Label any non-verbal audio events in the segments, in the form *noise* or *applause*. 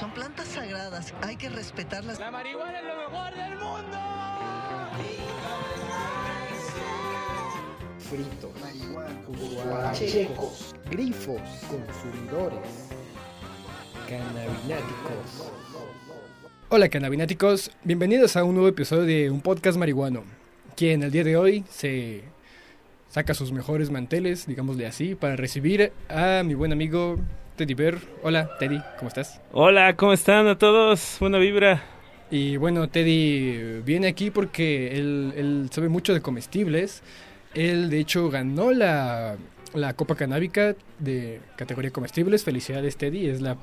Son plantas sagradas, hay que respetarlas. La marihuana es lo mejor del mundo. Fritos, marihuana, checos, grifos, consumidores, cannabináticos. Hola cannabináticos, bienvenidos a un nuevo episodio de un podcast marihuano, quien el día de hoy se saca sus mejores manteles, digámosle así, para recibir a mi buen amigo Teddy Bear. Hola Teddy, ¿cómo estás? Hola, ¿cómo están a todos? Buena vibra. Y bueno, Teddy viene aquí porque él, él sabe mucho de comestibles. Él de hecho ganó la, la Copa Canábica de categoría comestibles. Felicidades Teddy, es la,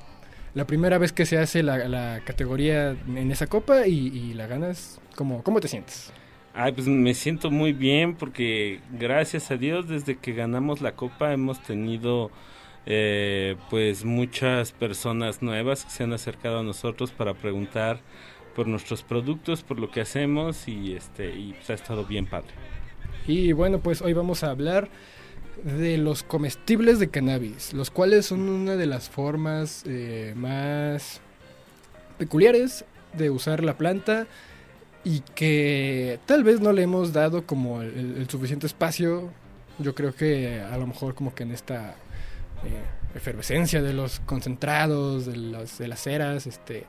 la primera vez que se hace la, la categoría en esa copa y, y la ganas. ¿Cómo, ¿Cómo te sientes? Ay, pues me siento muy bien porque gracias a Dios desde que ganamos la copa hemos tenido eh, pues muchas personas nuevas se han acercado a nosotros para preguntar por nuestros productos, por lo que hacemos y este pues ha estado bien padre. Y bueno, pues hoy vamos a hablar de los comestibles de cannabis, los cuales son una de las formas eh, más peculiares de usar la planta y que tal vez no le hemos dado como el, el suficiente espacio. Yo creo que a lo mejor como que en esta eh, efervescencia de los concentrados, de las, ceras, este,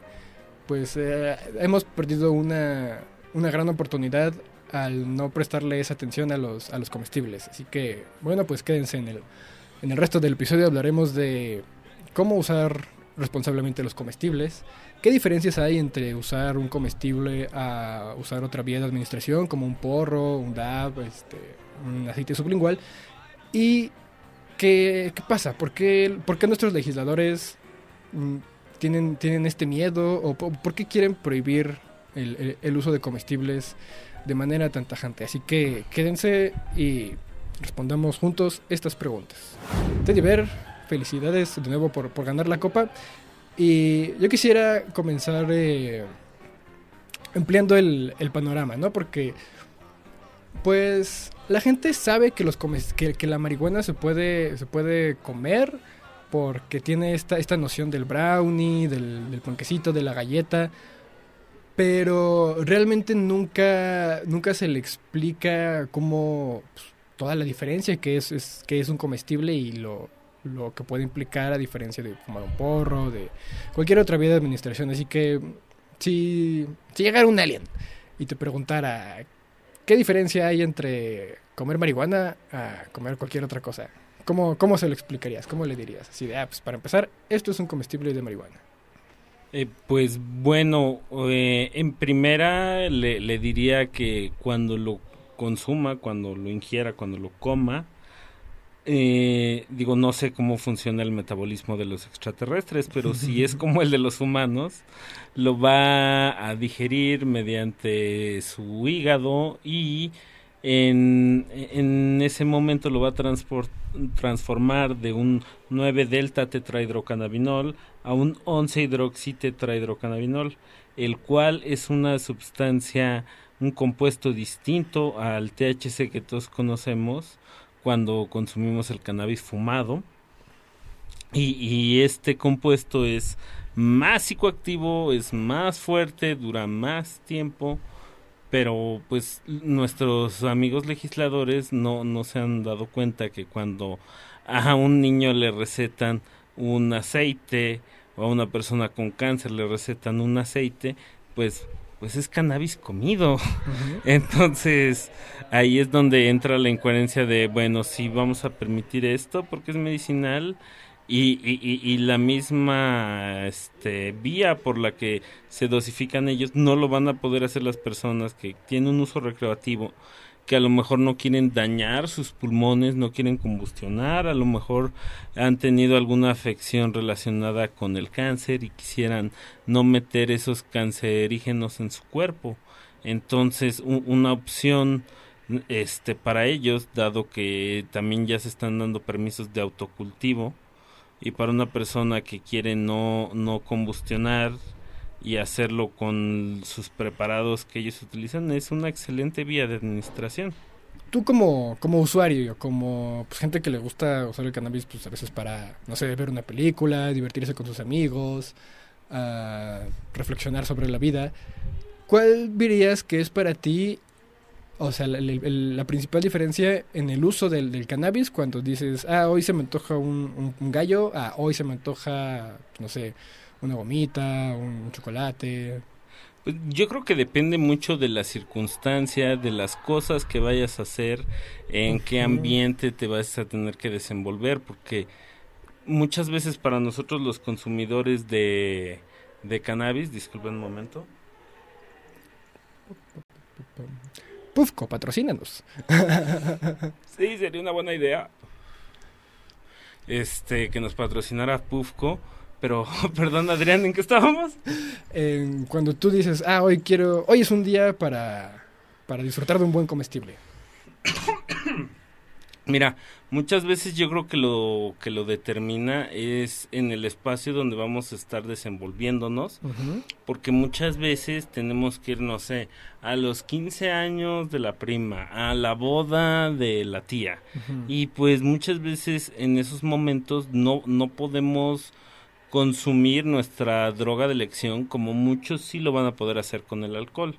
pues eh, hemos perdido una, una gran oportunidad al no prestarle esa atención a los, a los comestibles. Así que, bueno, pues quédense en el, en el resto del episodio. Hablaremos de cómo usar responsablemente los comestibles, qué diferencias hay entre usar un comestible a usar otra vía de administración, como un porro, un DAB, este, un aceite sublingual, y qué, pasa, ¿Por qué, por qué nuestros legisladores mm, tienen, tienen este miedo o por qué quieren prohibir el, el, el uso de comestibles de manera tan tajante. Así que quédense y respondamos juntos estas preguntas. Teddy Bear, felicidades de nuevo por, por ganar la copa. Y yo quisiera comenzar eh, empleando el, el, panorama, ¿no? Porque, pues, la gente sabe que, los que, la marihuana se puede, se puede comer porque tiene esta, esta noción del brownie, del, del ponquecito, de la galleta pero realmente nunca, nunca se le explica cómo pues, toda la diferencia que es, es, que es un comestible y lo, lo que puede implicar a diferencia de fumar un porro, de cualquier otra vía de administración. Así que si, si llegara un alien y te preguntara qué diferencia hay entre comer marihuana a comer cualquier otra cosa, ¿cómo, cómo se lo explicarías? ¿Cómo le dirías? Así de, ah, pues para empezar, esto es un comestible de marihuana. Eh, pues bueno, eh, en primera le, le, diría que cuando lo consuma, cuando lo ingiera, cuando lo coma, eh, digo, no sé cómo funciona el metabolismo de los extraterrestres, pero si es *laughs* como el de los humanos, lo va a digerir mediante su hígado y en, en ese momento lo va a transformar de un 9 delta tetrahidrocannabinol a un 11 hidroxitetrahidrocannabinol, el cual es una sustancia, un compuesto distinto al THC que todos conocemos cuando consumimos el cannabis fumado. Y, y este compuesto es más psicoactivo, es más fuerte, dura más tiempo pero pues nuestros amigos legisladores no, no se han dado cuenta que cuando a un niño le recetan un aceite o a una persona con cáncer le recetan un aceite, pues pues es cannabis comido. Uh *laughs* -huh. Entonces, ahí es donde entra la incoherencia de, bueno, sí vamos a permitir esto porque es medicinal y, y, y, la misma este, vía por la que se dosifican ellos no lo van a poder hacer las personas que tienen un uso recreativo que a lo mejor no quieren dañar sus pulmones, no quieren combustionar, a lo mejor han tenido alguna afección relacionada con el cáncer y quisieran no meter esos cancerígenos en su cuerpo. Entonces, un, una opción este para ellos, dado que también ya se están dando permisos de autocultivo, y para una persona que quiere no, no combustionar y hacerlo con sus preparados que ellos utilizan es una excelente vía de administración. Tú como, como usuario, como pues, gente que le gusta usar el cannabis pues a veces para, no sé, ver una película, divertirse con sus amigos, a reflexionar sobre la vida. ¿Cuál dirías que es para ti, o sea, la principal diferencia en el uso del, del cannabis cuando dices, ah, hoy se me antoja un, un- un gallo, ah, hoy se me antoja, no sé, una gomita, un chocolate? Pues yo creo que depende mucho de la circunstancia, de las cosas que vayas a hacer, en qué ambiente te vas a tener que desenvolver, porque muchas veces para nosotros los consumidores de, de cannabis, disculpen un momento, Pufco, patrocínanos. *laughs* sí, sería una buena idea, este, que nos patrocinara Pufco, pero, *laughs* perdón Adrián, ¿en qué estábamos? En- cuando tú dices, ah, hoy quiero, hoy es un día para, para disfrutar de un buen comestible. *coughs* Mira, muchas veces yo creo que lo que lo determina es en el espacio donde vamos a estar desenvolviéndonos, porque muchas veces tenemos que ir, no sé, a los 15 años de la prima, a la boda de la tía. Y pues muchas veces en esos momentos no no podemos consumir nuestra droga de elección como muchos sí lo van a poder hacer con el alcohol.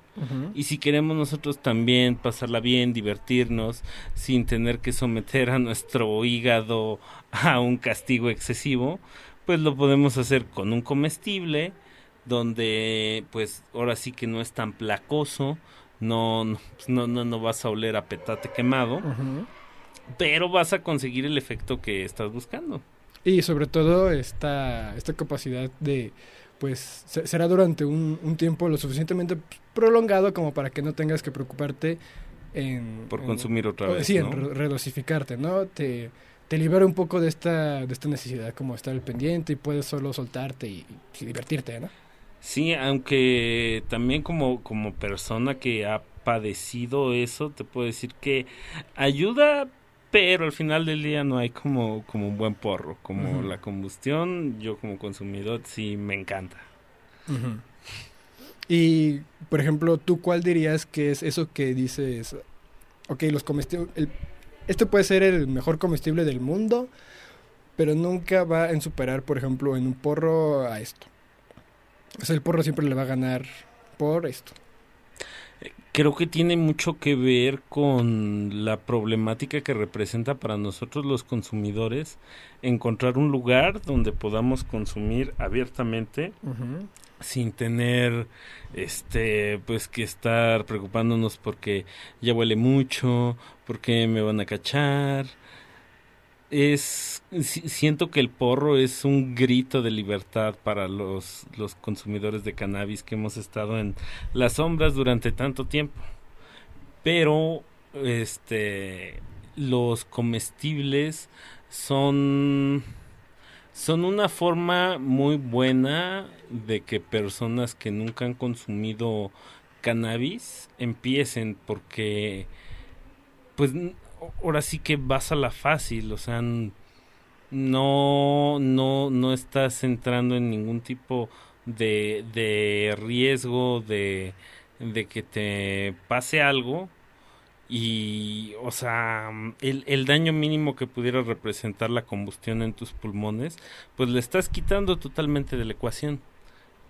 Y si queremos nosotros también pasarla bien, divertirnos, sin tener que someter a nuestro hígado a un castigo excesivo, pues lo podemos hacer con un comestible, donde pues ahora sí que no es tan placoso, no, no, pues, no, no, vas a oler a petate quemado, pero vas a conseguir el efecto que estás buscando. Y sobre todo esta, esta capacidad de, pues, se- será durante un, un tiempo lo suficientemente prolongado como para que no tengas que preocuparte en... Por en- consumir otra vez, Sí, ¿no? en re- redosificarte, ¿no? Te, te libera un poco de esta, de esta necesidad como estar al pendiente y puedes solo soltarte y, y divertirte, ¿no? Sí, aunque también como, como persona que ha padecido eso, te puedo decir que ayuda, pero al final del día no hay como, como un buen porro. Como la combustión, yo como consumidor sí me encanta. Y, por ejemplo, ¿tú cuál dirías que es eso que dices? Ok, los comestibles... Este puede ser el mejor comestible del mundo, pero nunca va a superar, por ejemplo, en un porro a esto. O sea, el porro siempre le va a ganar por esto. Creo que tiene mucho que ver con la problemática que representa para nosotros los consumidores encontrar un lugar donde podamos consumir abiertamente sin tener este pues que estar preocupándonos porque ya huele mucho, porque me van a cachar. Es si- siento que el porro es un grito de libertad para los los consumidores de cannabis que hemos estado en las sombras durante tanto tiempo. Pero este los comestibles son son una forma muy buena de que personas que nunca han consumido cannabis empiecen porque pues ahora sí que vas a la fácil, o sea, no no no estás entrando en ningún tipo de de riesgo de de que te pase algo y, o sea, el, el daño mínimo que pudiera representar la combustión en tus pulmones, pues le estás quitando totalmente de la ecuación.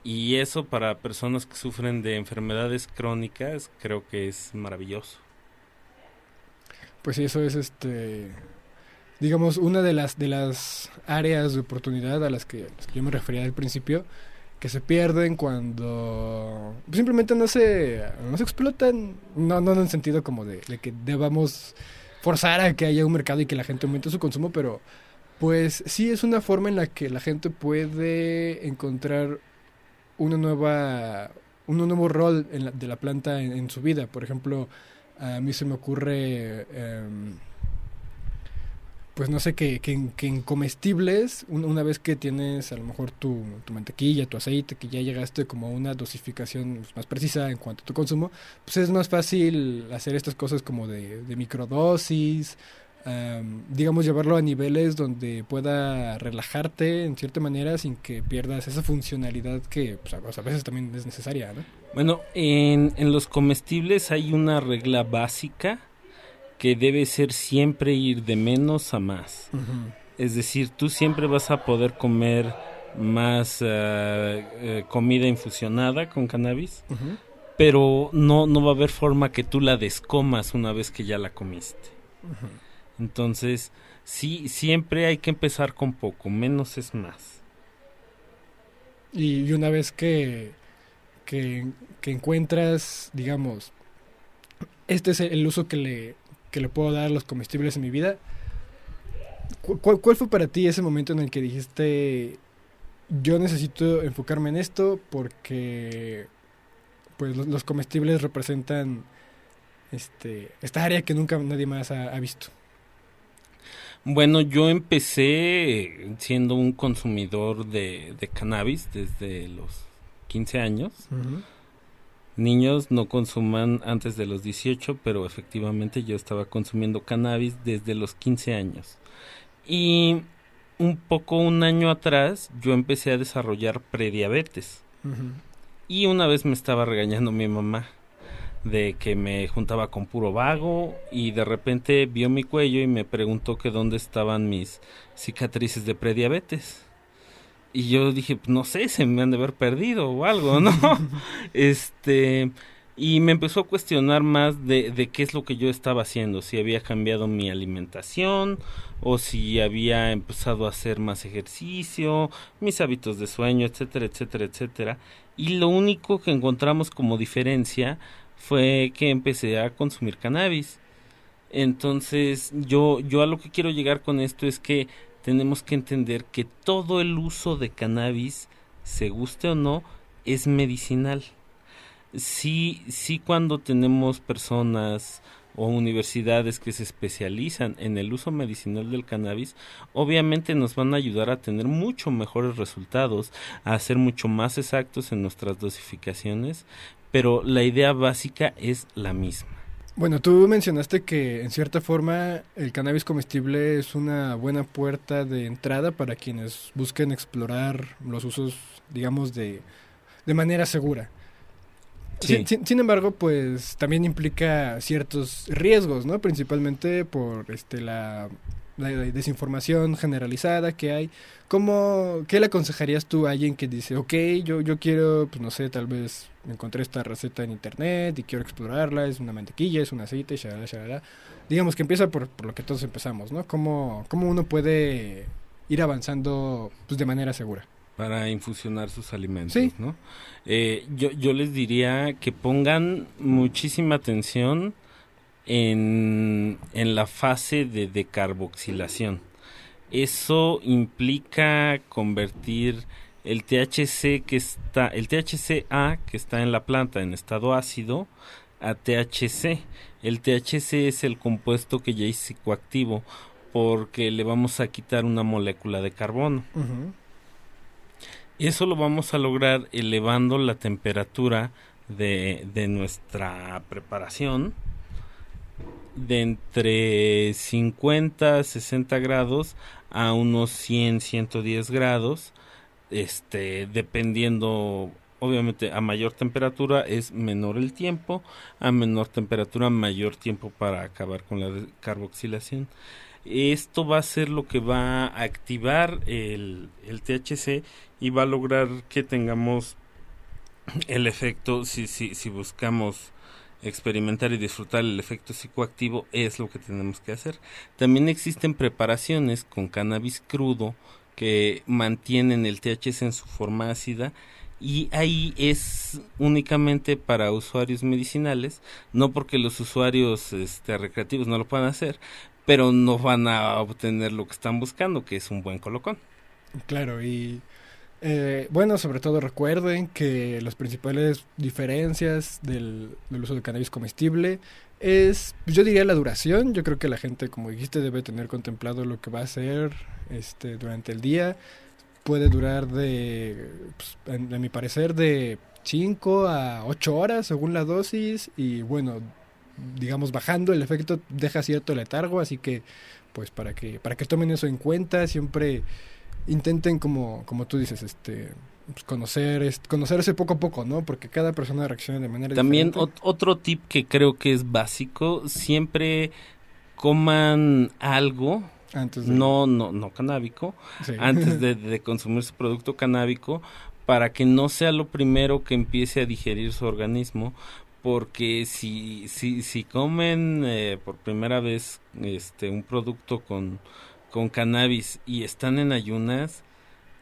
Y eso para personas que sufren de enfermedades crónicas, creo que es maravilloso. Pues eso es este digamos una de las de las áreas de oportunidad a las que, yo me refería al principio que se pierden cuando simplemente no se no se explotan no no en el sentido como de, de que debamos forzar a que haya un mercado y que la gente aumente su consumo pero pues sí es una forma en la que la gente puede encontrar una nueva un nuevo rol en la- de la planta en su vida. Por ejemplo a mí se me ocurre, em, pues no sé, que, que, en- comestibles, un- una vez que tienes a lo mejor tu, tu mantequilla, tu aceite, que ya llegaste como a una dosificación pues, más precisa en cuanto a tu consumo, pues es más fácil hacer estas cosas como de, de microdosis, em, digamos llevarlo a niveles donde pueda relajarte en cierta manera sin que pierdas esa funcionalidad que pues, a, sea, a veces también es necesaria, ¿no? Bueno, en, en los comestibles hay una regla básica que debe ser siempre ir de menos a más. Es decir, tú siempre vas a poder comer más eh, comida infusionada con cannabis, pero no, no va a haber forma que tú la descomas una vez que ya la comiste. Entonces, sí, siempre hay que empezar con poco, menos es más. Y, una vez que, que, encuentras, digamos, este es el uso que le, que le puedo dar a los comestibles en mi vida, ¿cuál, ¿cuál fue para ti ese momento en el que dijiste, yo necesito enfocarme en esto porque pues los, comestibles representan este esta área que nunca nadie más ha visto? Bueno, yo empecé siendo un consumidor de, cannabis desde los 15 años. Niños no consuman antes de los 18, pero efectivamente yo estaba consumiendo cannabis desde los 15 años. Y un poco un año atrás yo empecé a desarrollar prediabetes. Y una vez me estaba regañando mi mamá de que me juntaba con puro vago y de repente vio mi cuello y me preguntó que dónde estaban mis cicatrices de prediabetes. Y yo dije, pues, no sé, se me han de haber perdido o algo, ¿no? *laughs* este, y me empezó a cuestionar más de, de qué es lo que yo estaba haciendo, si había cambiado mi alimentación o si había empezado a hacer más ejercicio, mis hábitos de sueño, etcétera, etcétera, etcétera. Y lo único que encontramos como diferencia fue que empecé a consumir cannabis. Entonces, yo, yo a lo que quiero llegar con esto es que tenemos que entender que todo el uso de cannabis, se guste o no, es medicinal. Sí, sí cuando tenemos personas o universidades que se especializan en el uso medicinal del cannabis, obviamente nos van a ayudar a tener mucho mejores resultados, a ser mucho más exactos en nuestras dosificaciones, pero la idea básica es la misma. Bueno, tú mencionaste que en cierta forma el cannabis comestible es una buena puerta de entrada para quienes busquen explorar los usos, digamos, de, de manera segura. Sin, sin, embargo, pues también implica ciertos riesgos, ¿no? Principalmente por este la la desinformación generalizada que hay. ¿Cómo, ¿Qué le aconsejarías tú a alguien que dice, ok, yo, yo quiero, pues no sé, tal vez encontré esta receta en internet y quiero explorarla, es una mantequilla, es un aceite, shalala, shalala. Digamos que empieza por, por lo que todos empezamos, ¿no? ¿Cómo, ¿Cómo uno puede ir avanzando pues, de manera segura? Para infusionar sus alimentos, ¿no? Eh, yo, yo les diría que pongan muchísima atención en, en la fase de decarboxilación. Eso implica convertir el THC que está, el THCA que está en la planta en estado ácido a THC. El THC es el compuesto que ya es psicoactivo porque le vamos a quitar una molécula de carbono. Y eso lo vamos a lograr elevando la temperatura de, de nuestra preparación de entre 50 60 grados a unos 100 110 grados. Este dependiendo obviamente a mayor temperatura es menor el tiempo a menor temperatura mayor tiempo para acabar con la carboxilación. Esto va a ser lo que va a activar el, el THC y va a lograr que tengamos el efecto si, si, si buscamos experimentar y disfrutar el efecto psicoactivo es lo que tenemos que hacer. También existen preparaciones con cannabis crudo que mantienen el THC en su forma ácida y ahí es únicamente para usuarios medicinales, no porque los usuarios este, recreativos no lo puedan hacer, pero no van a obtener lo que están buscando, que es un buen colocón. Claro, y eh, bueno, sobre todo recuerden que las principales diferencias del, uso de cannabis comestible es, pues, yo diría la duración. Yo creo que la gente, como dijiste, debe tener contemplado lo que va a hacer este, durante el día. Puede durar de, pues, a mi parecer, de 5 a 8 horas según la dosis. Y bueno, digamos, bajando el efecto deja cierto letargo. Así que, pues para que, para que tomen eso en cuenta, siempre intenten como, como tú dices, este pues, conocer conocerse poco a poco, ¿no? Porque cada persona reacciona de manera También diferente. También otro tip que creo que es básico, siempre coman algo Antes de- no, no, no canábico, sí. antes de, *laughs* de consumir su producto canábico para que no sea lo primero que empiece a digerir su organismo porque si si, si comen eh, por primera vez este un producto con con cannabis y están en ayunas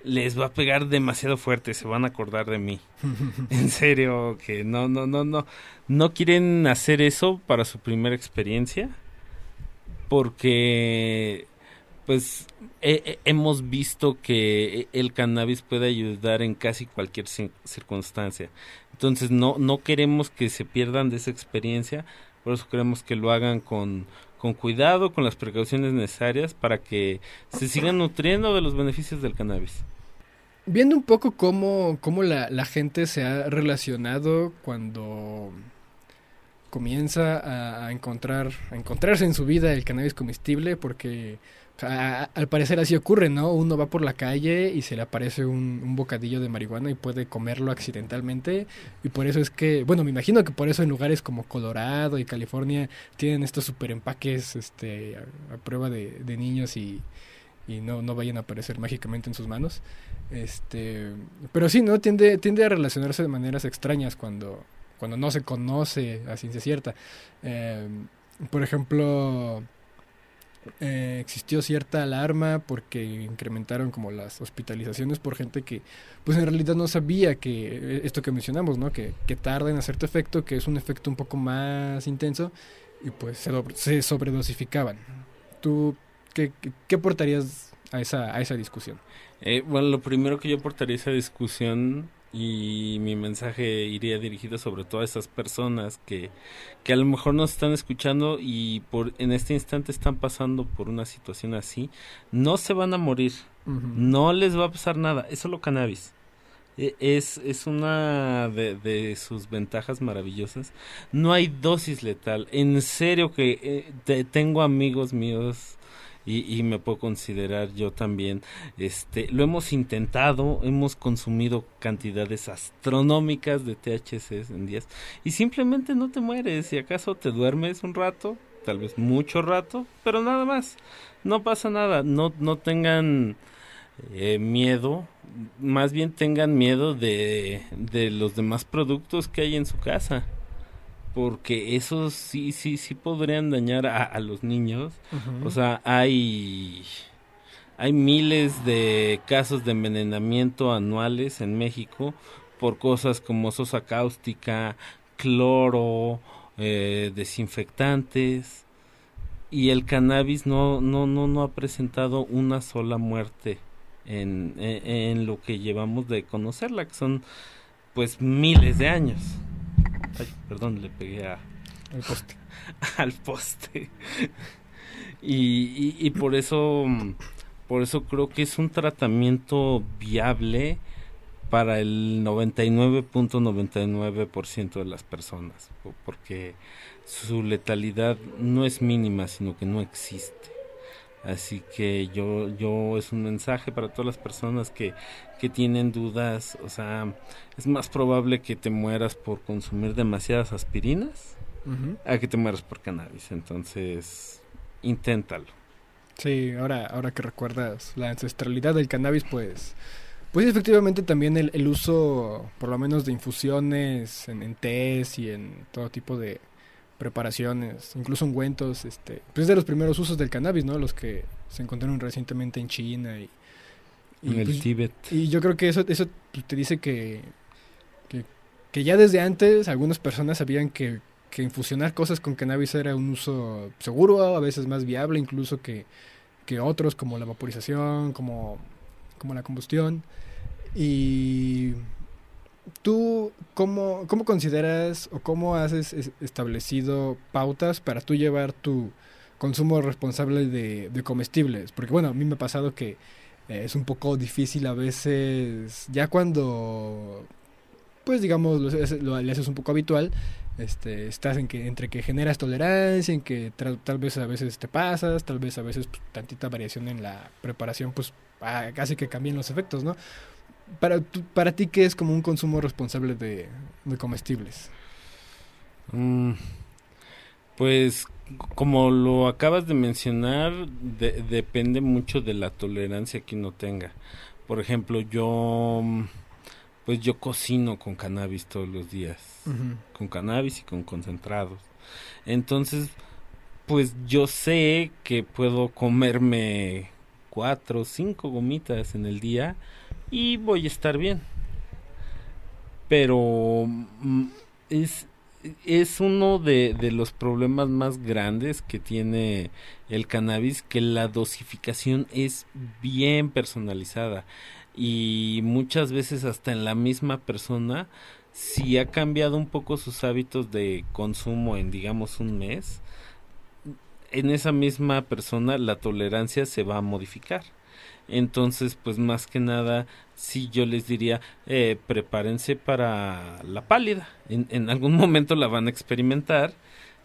les va a pegar demasiado fuerte se van a acordar de mí *laughs* en serio que no no no no no quieren hacer eso para su primera experiencia porque pues he- he- hemos visto que el cannabis puede ayudar en casi cualquier cir- circunstancia. Entonces no no queremos que se pierdan de esa experiencia, por eso queremos que lo hagan con con cuidado, con las precauciones necesarias para que se sigan nutriendo de los beneficios del cannabis. Viendo un poco cómo, cómo la, la gente se ha relacionado cuando comienza a, encontrar a encontrarse en su vida el cannabis comestible porque al parecer así ocurre, ¿no? Uno va por la calle y se le aparece un, bocadillo de marihuana y puede comerlo accidentalmente y por eso es que, bueno, me imagino que por eso en lugares como Colorado y California tienen estos super empaques este, a, prueba de, de niños y, y no, vayan a aparecer mágicamente en sus manos. Este, pero sí, ¿no? Tiende, tiende a relacionarse de maneras extrañas cuando, cuando no se conoce a ciencia cierta. Eh, por ejemplo, eh, existió cierta alarma porque incrementaron como las hospitalizaciones por gente que pues en realidad no sabía que eh, esto que mencionamos, ¿no? Que, que tarda en hacerte efecto, que es un efecto un poco más intenso y pues se, se sobredosificaban. ¿Tú qué, qué, qué aportarías a esa, a esa discusión? Eh, bueno, lo primero que yo aportaría a esa discusión y mi mensaje iría dirigido sobre todo a esas personas que, que a lo mejor nos están escuchando y por en este instante están pasando por una situación así, no se van a morir, no les va a pasar nada, es solo cannabis. E- Es, es una de, de sus ventajas maravillosas. No hay dosis letal. En serio que eh, te- tengo amigos míos y, y me puedo considerar yo también. Este, lo hemos intentado, hemos consumido cantidades astronómicas de THC en días y simplemente no te mueres. Si acaso te duermes un rato, tal vez mucho rato, pero nada más. No pasa nada. No, no tengan eh, miedo, más bien tengan miedo de, de los demás productos que hay en su casa. Porque esos sí, sí, sí podrían dañar a, a los niños. O sea, hay, hay miles de casos de envenenamiento anuales en México por cosas como sosa cáustica, cloro, eh, desinfectantes. Y el cannabis no, no, no, no ha presentado una sola muerte en, en, en lo que llevamos de conocerla, que son pues miles de años. Ay, perdón, le pegué a, El poste. *laughs* al poste. y, y, y por eso por eso creo que es un tratamiento viable para el 99.99% de las personas, po- porque su letalidad no es mínima, sino que no existe. Así que yo, yo es un mensaje para todas las personas que, que tienen dudas. O sea, es más probable que te mueras por consumir demasiadas aspirinas Ujú. a que te mueras por cannabis. Entonces, inténtalo. Sí, ahora, ahora que recuerdas la ancestralidad del cannabis, pues, pues efectivamente también el, el uso, por lo menos de infusiones en, en tés y en todo tipo de preparaciones, incluso ungüentos, este, pues es de los primeros usos del cannabis, ¿no? Los que se encontraron recientemente en China y, y, En el pues, Tíbet. y yo creo que eso, eso pues, te dice que, que, que ya desde antes algunas personas sabían que, que infusionar cosas con cannabis era un uso seguro, a veces más viable incluso que, que otros, como la vaporización, como, como la combustión. Y tú, ¿cómo, cómo consideras o cómo has es- es- establecido pautas para tú llevar tu consumo responsable de, de comestibles? Porque bueno, a mí me ha pasado que eh, es un poco difícil a veces, ya cuando, pues digamos, lo, lo- haces un poco habitual, este, estás en que, entre que generas tolerancia, en que tal vez a veces te pasas, tal vez a veces pues, tantita variación en la preparación, pues ah, hace que cambien los efectos, ¿no? Para, para ti, ¿qué es como un consumo responsable de, de comestibles? Mm, Pues como lo acabas de mencionar, depende mucho de la tolerancia que uno tenga. Por ejemplo, yo pues yo cocino con cannabis todos los días, con cannabis y con concentrados. Entonces, pues yo sé que puedo comerme cuatro o cinco gomitas en el día y voy a estar bien. Pero mm, es, es uno de, de, los problemas más grandes que tiene el cannabis, que la dosificación es bien personalizada y muchas veces hasta en la misma persona, si ha cambiado un poco sus hábitos de consumo en digamos un mes, en esa misma persona la tolerancia se va a modificar. Entonces, pues más que nada, si yo les diría, eh, prepárense para la pálida. En, en, algún *laughs* momento la van a experimentar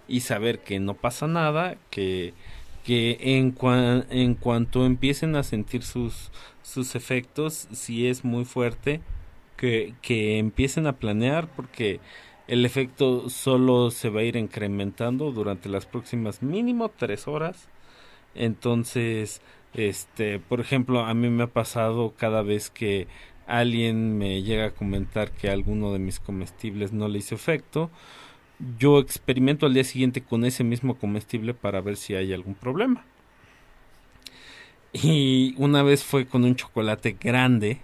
y saber que no pasa nada, que, que en, en cuanto empiecen a sentir sus, sus efectos, si es muy fuerte, que, que empiecen a planear porque el efecto solo se va a ir incrementando durante las próximas mínimo tres horas. Entonces, este, por ejemplo, a mí me ha pasado cada vez que alguien me llega a comentar que alguno de mis comestibles no le hizo efecto, yo experimento al día siguiente con ese mismo comestible para ver si hay algún problema. Y una vez fue con un chocolate grande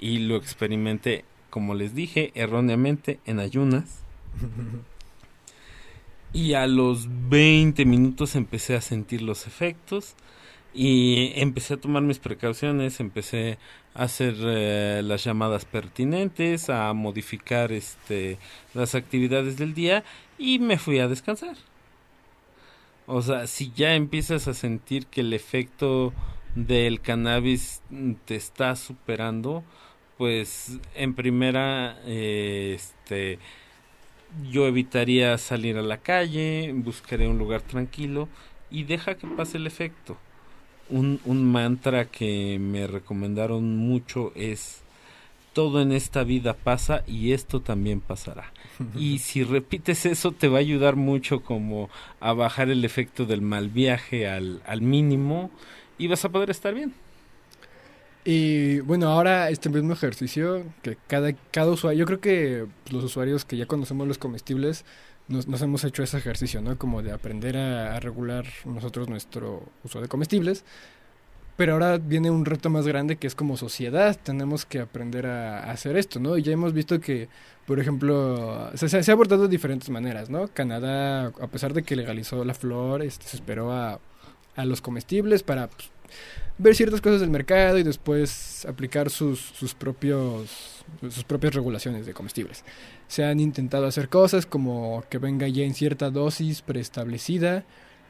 y lo experimenté, como les dije, erróneamente en ayunas. *laughs* Y a los 20 minutos empecé a sentir los efectos y empecé a tomar mis precauciones, empecé a hacer eh, las llamadas pertinentes, a modificar este las actividades del día y me fui a descansar. O sea, si ya empiezas a sentir que el efecto del cannabis te está superando, pues en primera, eh, este, yo evitaría salir a la calle, buscaré un lugar tranquilo y deja que pase el efecto. Un, un mantra que me recomendaron mucho es todo en esta vida pasa y esto también pasará. *laughs* Y si repites eso te va a ayudar mucho como a bajar el efecto del mal viaje al, al mínimo y vas a poder estar bien. Y bueno, ahora este mismo ejercicio que cada, cada usuario, yo creo que los usuarios que ya conocemos los comestibles nos, hemos hecho ese ejercicio, ¿no? Como de aprender a, regular nosotros nuestro uso de comestibles. Pero ahora viene un reto más grande que es como sociedad, tenemos que aprender a, hacer esto, ¿no? Y ya hemos visto que, por ejemplo, se, ha abordado de diferentes maneras, ¿no? Canadá, a pesar de que legalizó la flor, este, se esperó a, a los comestibles para pues, ver ciertas cosas del mercado y después aplicar sus, sus, propios, sus propias regulaciones de comestibles. Se han intentado hacer cosas como que venga ya en cierta dosis preestablecida,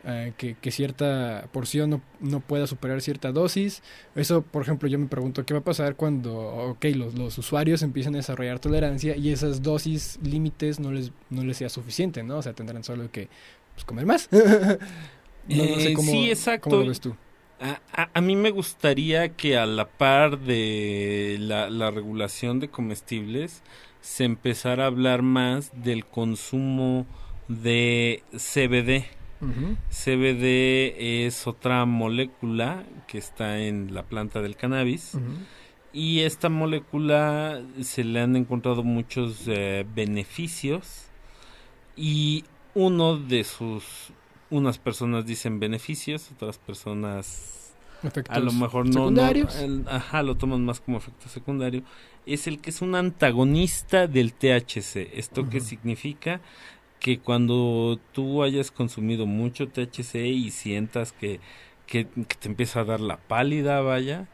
eh, que, que, cierta porción no, no, pueda superar cierta dosis. Eso, por ejemplo, yo me pregunto qué va a pasar cuando okay, los, los usuarios empiecen a desarrollar tolerancia y esas dosis límites no les, no les sea suficiente, ¿no? O sea, tendrán solo que pues, comer más. *laughs* no, no sé cómo, sí, exacto. ¿cómo lo ves tú? A, a, mí me gustaría que a la par de la, la, regulación de comestibles se empezara a hablar más del consumo de CBD. Uh -huh. CBD es otra molécula que está en la planta del cannabis. Uh -huh. Y esta molécula se le han encontrado muchos eh, beneficios. Y uno de sus unas personas dicen beneficios, otras personas efectos a lo mejor no, no el, ajá, lo toman más como efecto secundario, es el que es un antagonista del THC. ¿Esto uh -huh. qué significa? Que cuando tú hayas consumido mucho THC y sientas que, que, que te empieza a dar la pálida, vaya,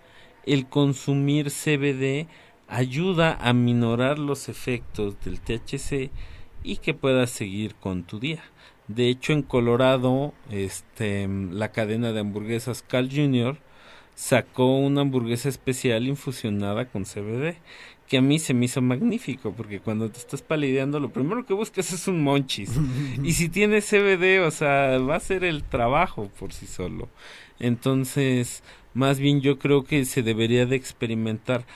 el consumir CBD ayuda a minorar los efectos del THC y que puedas seguir con tu día. De hecho, en Colorado, este, la cadena de hamburguesas Carl Jr. sacó una hamburguesa especial infusionada con CBD, que a mí se me hizo magnífico, porque cuando te estás palideando, lo primero que buscas es un monchis. *laughs* y si tiene CBD, o sea, va a ser el trabajo por sí solo. Entonces, más bien yo creo que se debería de experimentar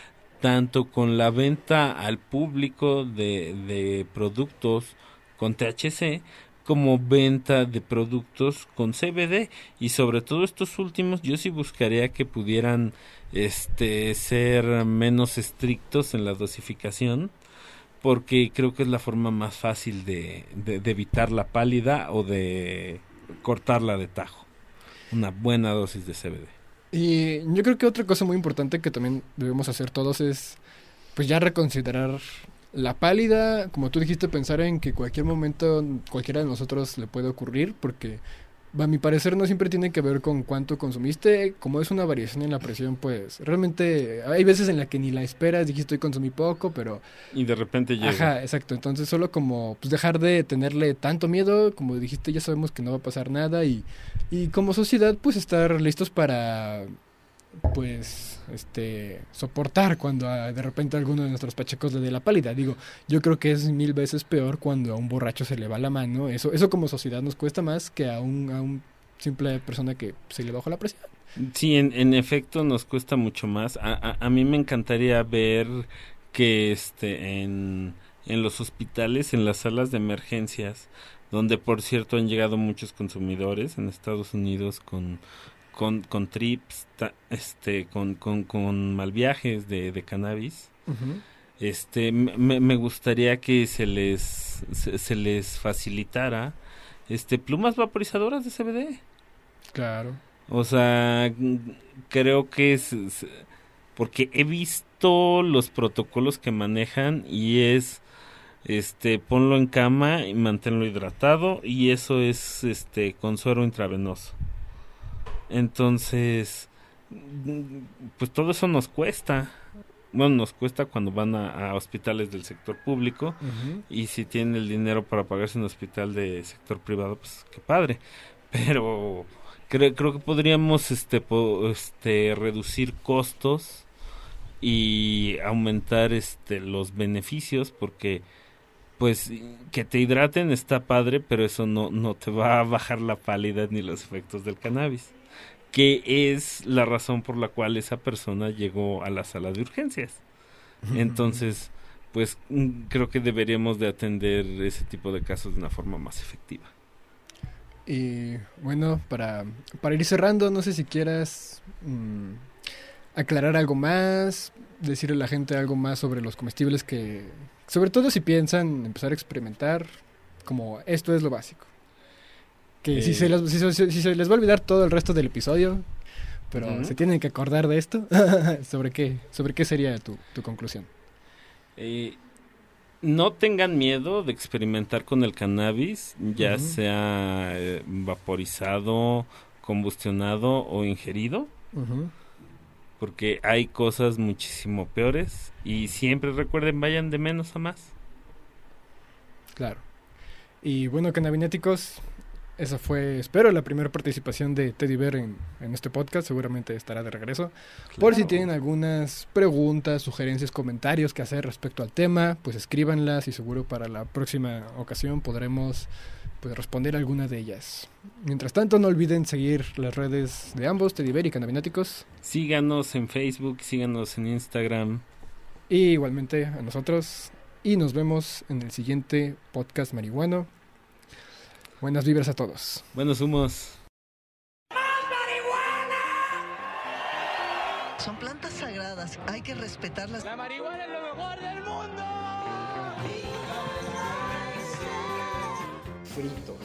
tanto con la venta al público de, de productos con THC, como venta de productos con CBD y sobre todo estos últimos yo sí buscaría que pudieran este ser menos estrictos en la dosificación porque creo que es la forma más fácil de, de, de evitar la pálida o de cortarla de tajo. Una buena dosis de CBD Y yo creo que otra cosa muy importante que también debemos hacer todos es pues ya reconsiderar la pálida, como tú dijiste, pensar en que cualquier momento cualquiera de nosotros le puede ocurrir, porque a mi parecer no siempre tiene que ver con cuánto consumiste, como es una variación en la presión, pues realmente hay veces en la que ni la esperas, dijiste hoy consumí poco, pero... y de repente llega. Ajá, exacto, entonces solo como pues dejar de tenerle tanto miedo, como dijiste ya sabemos que no va a pasar nada y, y como sociedad pues estar listos para pues este soportar cuando a- de repente alguno de nuestros pachecos le dé la pálida. Digo, yo creo que es mil veces peor cuando a un borracho se le va la mano. Eso, eso como sociedad nos cuesta más que a un, a un simple persona que se le bajó la presión. Sí, en, en efecto nos cuesta mucho más. A, a, a mí me encantaría ver que este en, en los hospitales, en las salas de emergencias, donde por cierto han llegado muchos consumidores en Estados Unidos con con, con trips, ta- este, con, con, con mal viajes de, de cannabis. Este, me, me gustaría que se les, se, se les facilitara, este, plumas vaporizadoras de CBD. Claro. O sea, creo que es, es- porque he visto los protocolos que manejan y es este ponlo en cama y manténlo hidratado y eso es este con suero intravenoso. Entonces, pues todo eso nos cuesta. Bueno, nos cuesta cuando van a, a hospitales del sector público y si tienen el dinero para pagarse un hospital de sector privado, pues qué padre. Pero creo, creo que podríamos este, po- este reducir costos y aumentar este los beneficios porque pues que te hidraten está padre, pero eso no, no te va a bajar la pálida ni los efectos del cannabis, que es la razón por la cual esa persona llegó a la sala de urgencias. Entonces, pues mm, creo que deberíamos de atender ese tipo de casos de una forma más efectiva. Y bueno, para, para ir cerrando, no sé si quieras mm, aclarar algo más, decirle a la gente algo más sobre los comestibles que, sobre todo si piensan empezar a experimentar, como esto es lo básico. Que si, Eh. se les, si, se- si se les va a olvidar todo el resto del episodio, pero se tienen que acordar de esto, *laughs* ¿sobre qué, sobre qué sería tu, tu conclusión? Eh, no tengan miedo de experimentar con el cannabis, ya sea eh, vaporizado, combustionado o ingerido, porque hay cosas muchísimo peores y siempre recuerden vayan de menos a más. Claro. Y bueno, canabinéticos, esa fue, espero, la primera participación de Teddy Bear en, en este podcast. Seguramente estará de regreso. Por si tienen algunas preguntas, sugerencias, comentarios que hacer respecto al tema, pues escríbanlas y seguro para la próxima ocasión podremos pues, responder alguna de ellas. Mientras tanto, no olviden seguir las redes de ambos, Teddy Bear y Canabinéticos. Síganos en Facebook, síganos en Instagram. Y igualmente a nosotros. Y nos vemos en el siguiente podcast marihuano. Buenas vibras a todos. Buenos humos. Son plantas sagradas, hay que respetarlas. La marihuana es lo mejor del mundo. fritos,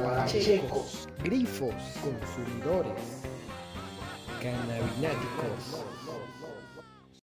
guachecos, grifos, consumidores, cannabináticos.